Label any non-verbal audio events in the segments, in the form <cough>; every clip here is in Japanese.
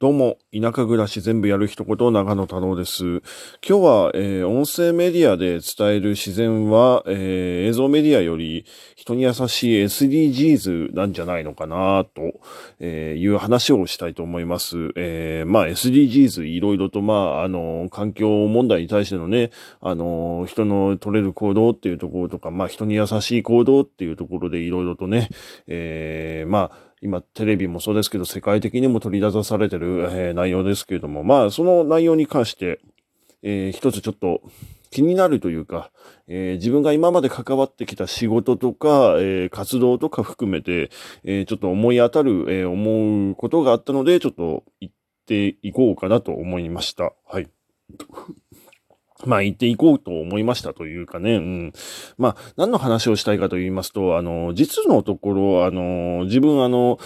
どうも、田舎暮らし全部やる一言、長野太郎です。今日は、えー、音声メディアで伝える自然は、えー、映像メディアより人に優しい SDGs なんじゃないのかなと、いう話をしたいと思います。えー、まあ SDGs いろいろと、まあ、あの、環境問題に対してのね、あの、人の取れる行動っていうところとか、まあ人に優しい行動っていうところでいろいろとね、えー、まあ、今テレビもそうですけど世界的にも取り出されてる、えー、内容ですけれども、まあその内容に関して、えー、一つちょっと気になるというか、えー、自分が今まで関わってきた仕事とか、えー、活動とか含めて、えー、ちょっと思い当たる、え思うことがあったので、ちょっと言っていこうかなと思いました。はい。まあ言っていこうと思いましたというかね、うん。まあ何の話をしたいかと言いますと、あの、実のところ、あの、自分あの、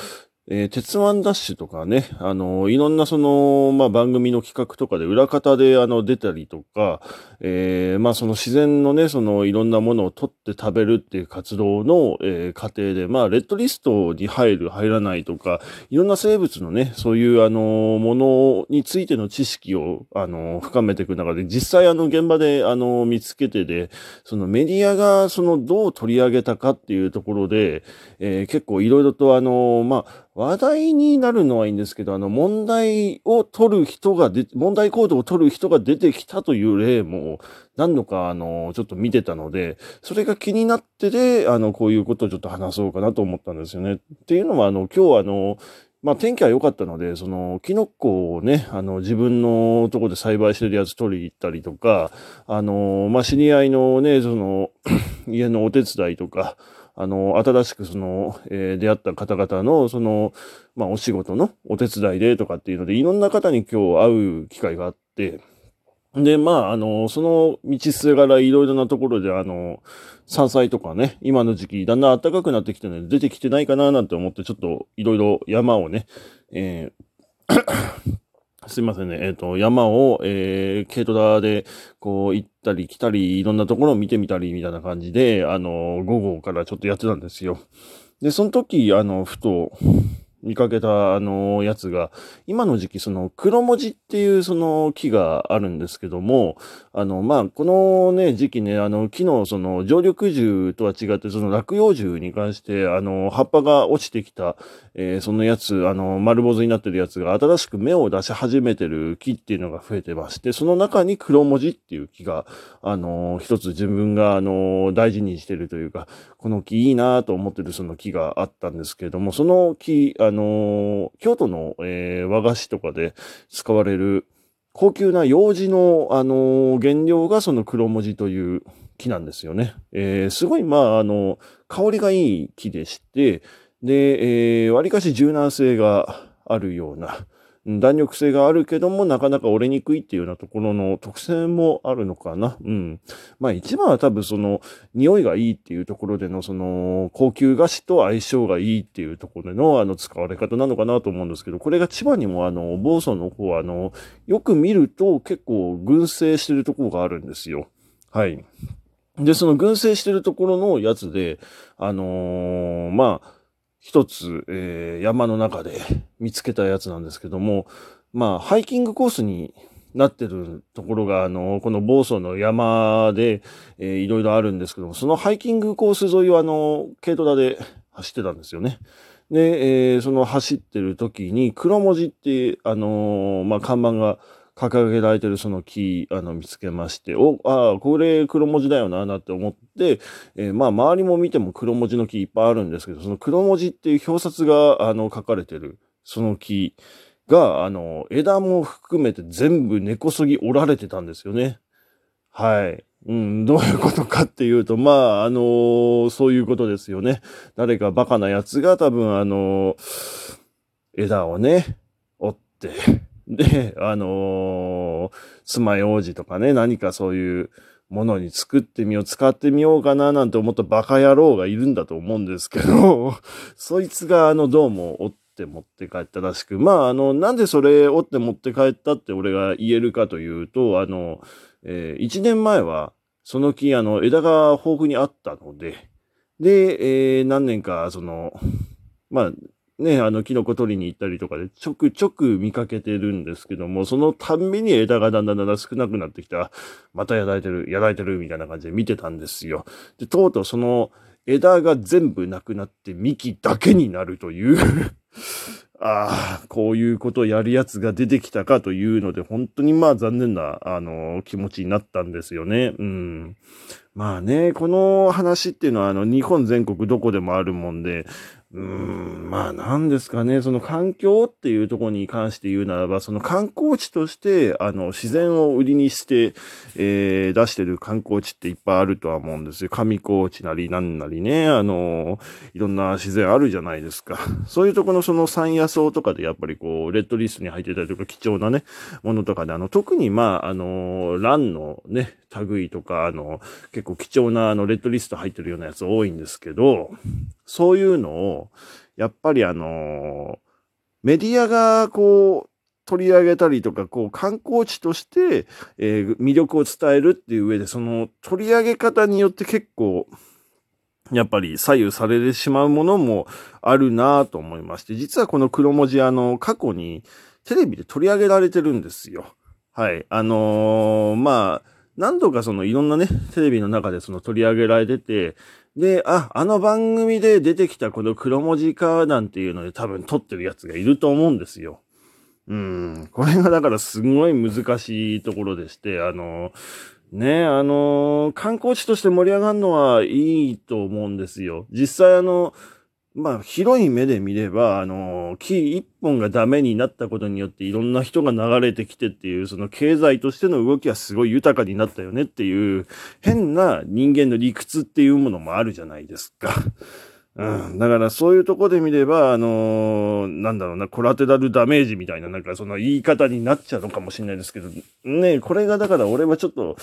えー、鉄腕ダッシュとかね、あの、いろんなその、まあ、番組の企画とかで裏方であの、出たりとか、えー、まあ、その自然のね、その、いろんなものを取って食べるっていう活動の、えー、過程で、まあ、レッドリストに入る、入らないとか、いろんな生物のね、そういうあの、ものについての知識を、あの、深めていく中で、実際あの、現場であの、見つけてで、そのメディアがその、どう取り上げたかっていうところで、え、結構いろいろとあの、まあ、話題になるのはいいんですけど、あの、問題を取る人がで、問題行動を取る人が出てきたという例も何度か、あの、ちょっと見てたので、それが気になってで、あの、こういうことをちょっと話そうかなと思ったんですよね。っていうのは、あの、今日はあの、まあ天気は良かったので、その、キノコをね、あの、自分のとこで栽培してるやつ取りに行ったりとか、あの、まあ知り合いのね、その、<clears throat> 家のお手伝いとか、あの、新しくその、えー、出会った方々の、その、まあ、お仕事のお手伝いでとかっていうので、いろんな方に今日会う機会があって、で、まあ、あの、その道すがらいろいろなところで、あの、山菜とかね、今の時期だんだん暖かくなってきてね、出てきてないかななんて思って、ちょっといろいろ山をね、えーすいませんね。えっ、ー、と、山を、えー、軽トラで、こう、行ったり来たり、いろんなところを見てみたり、みたいな感じで、あの、午後からちょっとやってたんですよ。で、その時、あの、ふと、見かけた、あの、やつが、今の時期、その、黒文字っていうその木があるんですけども、あの、まあ、このね、時期ね、あの、木のその、常緑樹とは違って、その落葉樹に関して、あの、葉っぱが落ちてきた、え、そのやつ、あの、丸坊主になってるやつが、新しく芽を出し始めてる木っていうのが増えてまして、その中に黒文字っていう木が、あの、一つ自分が、あの、大事にしてるというか、この木いいなと思ってるその木があったんですけれども、その木、あの、京都の、えー、和菓子とかで使われる高級な用紙の、あの原料がその黒文字という木なんですよね。えー、すごい、まあ、あの、香りがいい木でして、で、えー、割かし柔軟性があるような、弾力性があるけども、なかなか折れにくいっていうようなところの特性もあるのかな。うん。まあ一番は多分その、匂いがいいっていうところでの、その、高級菓子と相性がいいっていうところでの、あの、使われ方なのかなと思うんですけど、これが千葉にもあの、房総の方はあの、よく見ると結構群生してるところがあるんですよ。はい。で、その群生してるところのやつで、あのー、まあ、一つ、えー、山の中で見つけたやつなんですけども、まあ、ハイキングコースになってるところが、あの、この房総の山で、えー、いろいろあるんですけども、そのハイキングコース沿いは、あの、軽トラで走ってたんですよね。で、えー、その走ってる時に、黒文字って、あのー、まあ、看板が掲げられてるその木、あの、見つけまして、お、ああ、これ黒文字だよな、なって思って、えー、まあ、周りも見ても黒文字の木いっぱいあるんですけど、その黒文字っていう表札が、あの、書かれてる、その木が、あの、枝も含めて全部根こそぎ折られてたんですよね。はい。うん、どういうことかっていうと、まあ、あのー、そういうことですよね。誰かバカなやつが多分、あのー、枝をね、折って、で、あのー、爪楊枝とかね、何かそういうものに作ってみよう、使ってみようかななんて思ったバカ野郎がいるんだと思うんですけど、<laughs> そいつがあの、どうも折って持って帰ったらしく、まあ、あの、なんでそれ折って持って帰ったって俺が言えるかというと、あの、えー、1年前は、その木、あの、枝が豊富にあったので、で、えー、何年か、その、まあ、ね、あの、キノコ取りに行ったりとかでちょくちょく見かけてるんですけども、そのたんびに枝がだんだんだんだん少なくなってきた、またやられてる、やられてるみたいな感じで見てたんですよ。で、とうとうその枝が全部なくなって幹だけになるという <laughs> ああ、こういうことをやるやつが出てきたかというので、本当にまあ残念な、あの、気持ちになったんですよね。うん。まあね、この話っていうのは、あの、日本全国どこでもあるもんで、うん、まあ何ですかね、その環境っていうところに関して言うならば、その観光地として、あの、自然を売りにして、えー、出してる観光地っていっぱいあるとは思うんですよ。上高地なりなんなりね、あの、いろんな自然あるじゃないですか。<laughs> そういうところのその山野草とかでやっぱりこう、レッドリストに入ってたりとか貴重なね、ものとかで、あの、特にまあ、あの、ランのね、類とか、あの、結構貴重なあの、レッドリスト入ってるようなやつ多いんですけど、そういうのを、やっぱりあの、メディアがこう、取り上げたりとか、こう、観光地として、えー、魅力を伝えるっていう上で、その、取り上げ方によって結構、やっぱり左右されてしまうものもあるなと思いまして、実はこの黒文字、あの、過去にテレビで取り上げられてるんですよ。はい。あのー、まあ、何度かそのいろんなね、テレビの中でその取り上げられてて、で、あ、あの番組で出てきたこの黒文字化なんていうので多分撮ってるやつがいると思うんですよ。うん。これがだからすごい難しいところでして、あの、ね、あの、観光地として盛り上がるのはいいと思うんですよ。実際あの、まあ、広い目で見れば、あの、木一本がダメになったことによっていろんな人が流れてきてっていう、その経済としての動きはすごい豊かになったよねっていう、変な人間の理屈っていうものもあるじゃないですか。うん。だからそういうとこで見れば、あのー、なんだろうな、コラテラルダメージみたいな、なんかその言い方になっちゃうのかもしれないですけど、ね、これがだから俺はちょっと、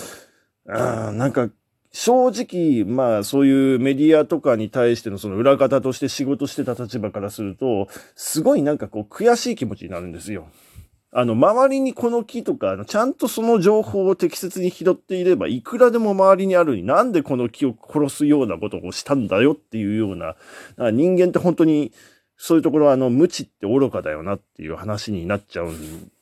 あなんか正直、まあそういうメディアとかに対してのその裏方として仕事してた立場からすると、すごいなんかこう悔しい気持ちになるんですよ。あの、周りにこの木とか、ちゃんとその情報を適切に拾っていれば、いくらでも周りにあるに、なんでこの木を殺すようなことをしたんだよっていうような、人間って本当に、そういうところは、あの、無知って愚かだよなっていう話になっちゃう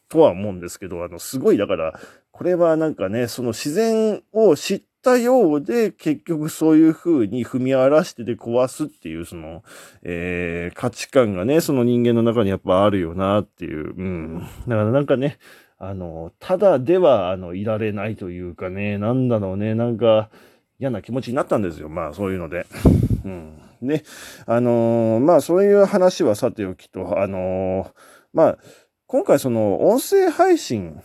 とは思うんですけど、あの、すごい、だから、これはなんかね、その自然を知ってたようで、結局そういう風に踏み荒らしてで壊すっていう、その、えー、価値観がね、その人間の中にやっぱあるよなっていう。うん。だからなんかね、あの、ただでは、あの、いられないというかね、なんだろうね、なんか、嫌な気持ちになったんですよ。まあ、そういうので。うん。ね。あのー、まあ、そういう話はさておきと、あのー、まあ、今回その、音声配信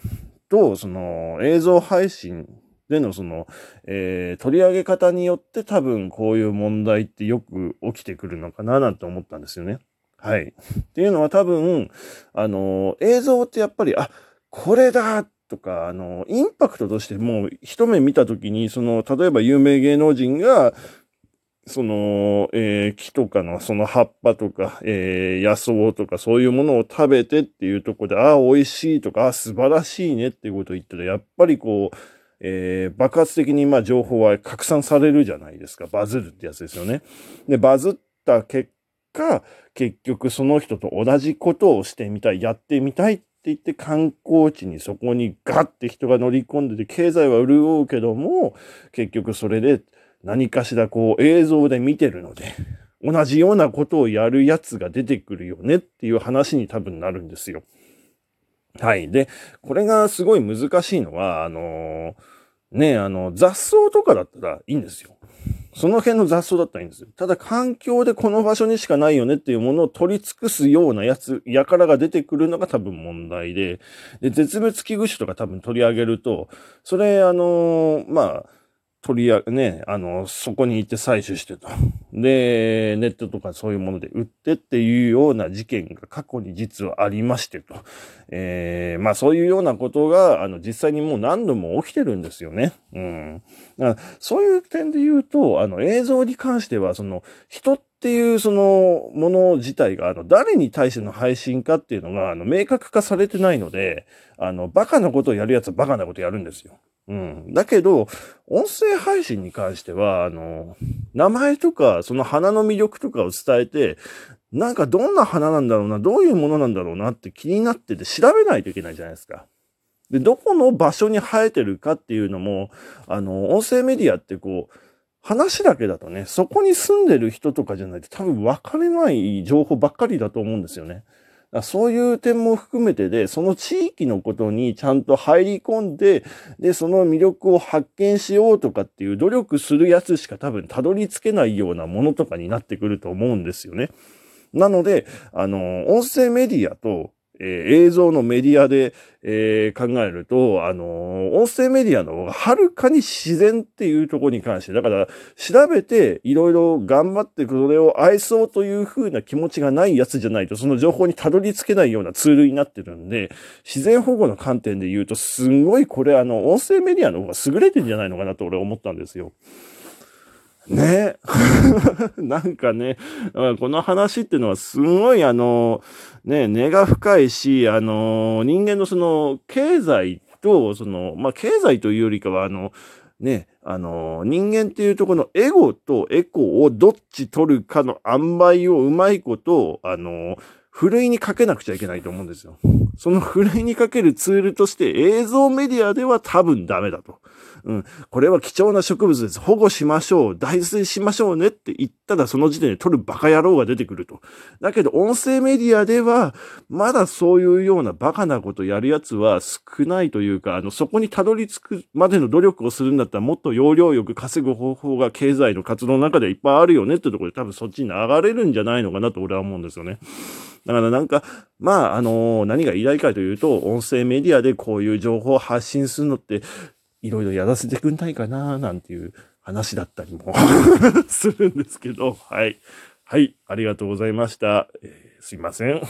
と、その、映像配信でのその、えー、取り上げ方によって多分こういう問題ってよく起きてくるのかななんて思ったんですよね。はい。っていうのは多分、あの、映像ってやっぱり、あ、これだとか、あの、インパクトとしてもう一目見たときに、その、例えば有名芸能人が、その、えー、木とかのその葉っぱとか、えー、野草とかそういうものを食べてっていうところで、ああ、美味しいとか、あ素晴らしいねっていうことを言ったら、やっぱりこう、えー、爆発的にまあ情報は拡散されるじゃないですか。バズるってやつですよね。で、バズった結果、結局その人と同じことをしてみたい、やってみたいって言って観光地にそこにガッて人が乗り込んでて、経済は潤うけども、結局それで何かしらこう映像で見てるので、同じようなことをやるやつが出てくるよねっていう話に多分なるんですよ。はい。で、これがすごい難しいのは、あのーね、あの、雑草とかだったらいいんですよ。その辺の雑草だったらいいんですよ。ただ環境でこの場所にしかないよねっていうものを取り尽くすようなやつ、やからが出てくるのが多分問題で、で、絶滅危惧種とか多分取り上げると、それ、あのー、まあ、取り上げ、ね、あの、そこに行って採取してと。<laughs> で、ネットとかそういうもので売ってっていうような事件が過去に実はありましてと。えー、まあそういうようなことが、あの、実際にもう何度も起きてるんですよね。うん。そういう点で言うと、あの、映像に関しては、その、人ってっていうそのもの自体が、あの、誰に対しての配信かっていうのが、あの、明確化されてないので、あの、バカなことをやるやつはバカなことやるんですよ。うん。だけど、音声配信に関しては、あの、名前とか、その花の魅力とかを伝えて、なんかどんな花なんだろうな、どういうものなんだろうなって気になってて調べないといけないじゃないですか。で、どこの場所に生えてるかっていうのも、あの、音声メディアってこう、話だけだとね、そこに住んでる人とかじゃないと多分分かれない情報ばっかりだと思うんですよね。そういう点も含めてで、その地域のことにちゃんと入り込んで、で、その魅力を発見しようとかっていう努力するやつしか多分たどり着けないようなものとかになってくると思うんですよね。なので、あの、音声メディアとえー、映像のメディアで、えー、考えると、あのー、音声メディアの方がはるかに自然っていうとこに関して、だから調べていろいろ頑張ってそれを愛そうという風な気持ちがないやつじゃないと、その情報にたどり着けないようなツールになってるんで、自然保護の観点で言うと、すんごいこれあの、音声メディアの方が優れてるんじゃないのかなと俺思ったんですよ。ね。<laughs> なんかね、この話っていうのはすごいあの、ね、根が深いし、あの、人間のその、経済と、その、まあ、経済というよりかは、あの、ね、あの、人間っていうとこのエゴとエコをどっち取るかの塩梅をうまいこと、あの、ふるいにかけなくちゃいけないと思うんですよ。そのふるいにかけるツールとして映像メディアでは多分ダメだと。うん。これは貴重な植物です。保護しましょう。大水しましょうねって言ったらその時点で取るバカ野郎が出てくると。だけど音声メディアではまだそういうようなバカなことやるやつは少ないというか、あの、そこにたどり着くまでの努力をするんだったらもっと容量よく稼ぐ方法が経済の活動の中でいっぱいあるよねってところで多分そっちに流れるんじゃないのかなと俺は思うんですよね。だからなんか、まあ、あのー、何が偉いかというと、音声メディアでこういう情報を発信するのって、いろいろやらせてくんないかな、なんていう話だったりも <laughs> するんですけど、はい。はい、ありがとうございました。えー、すいません。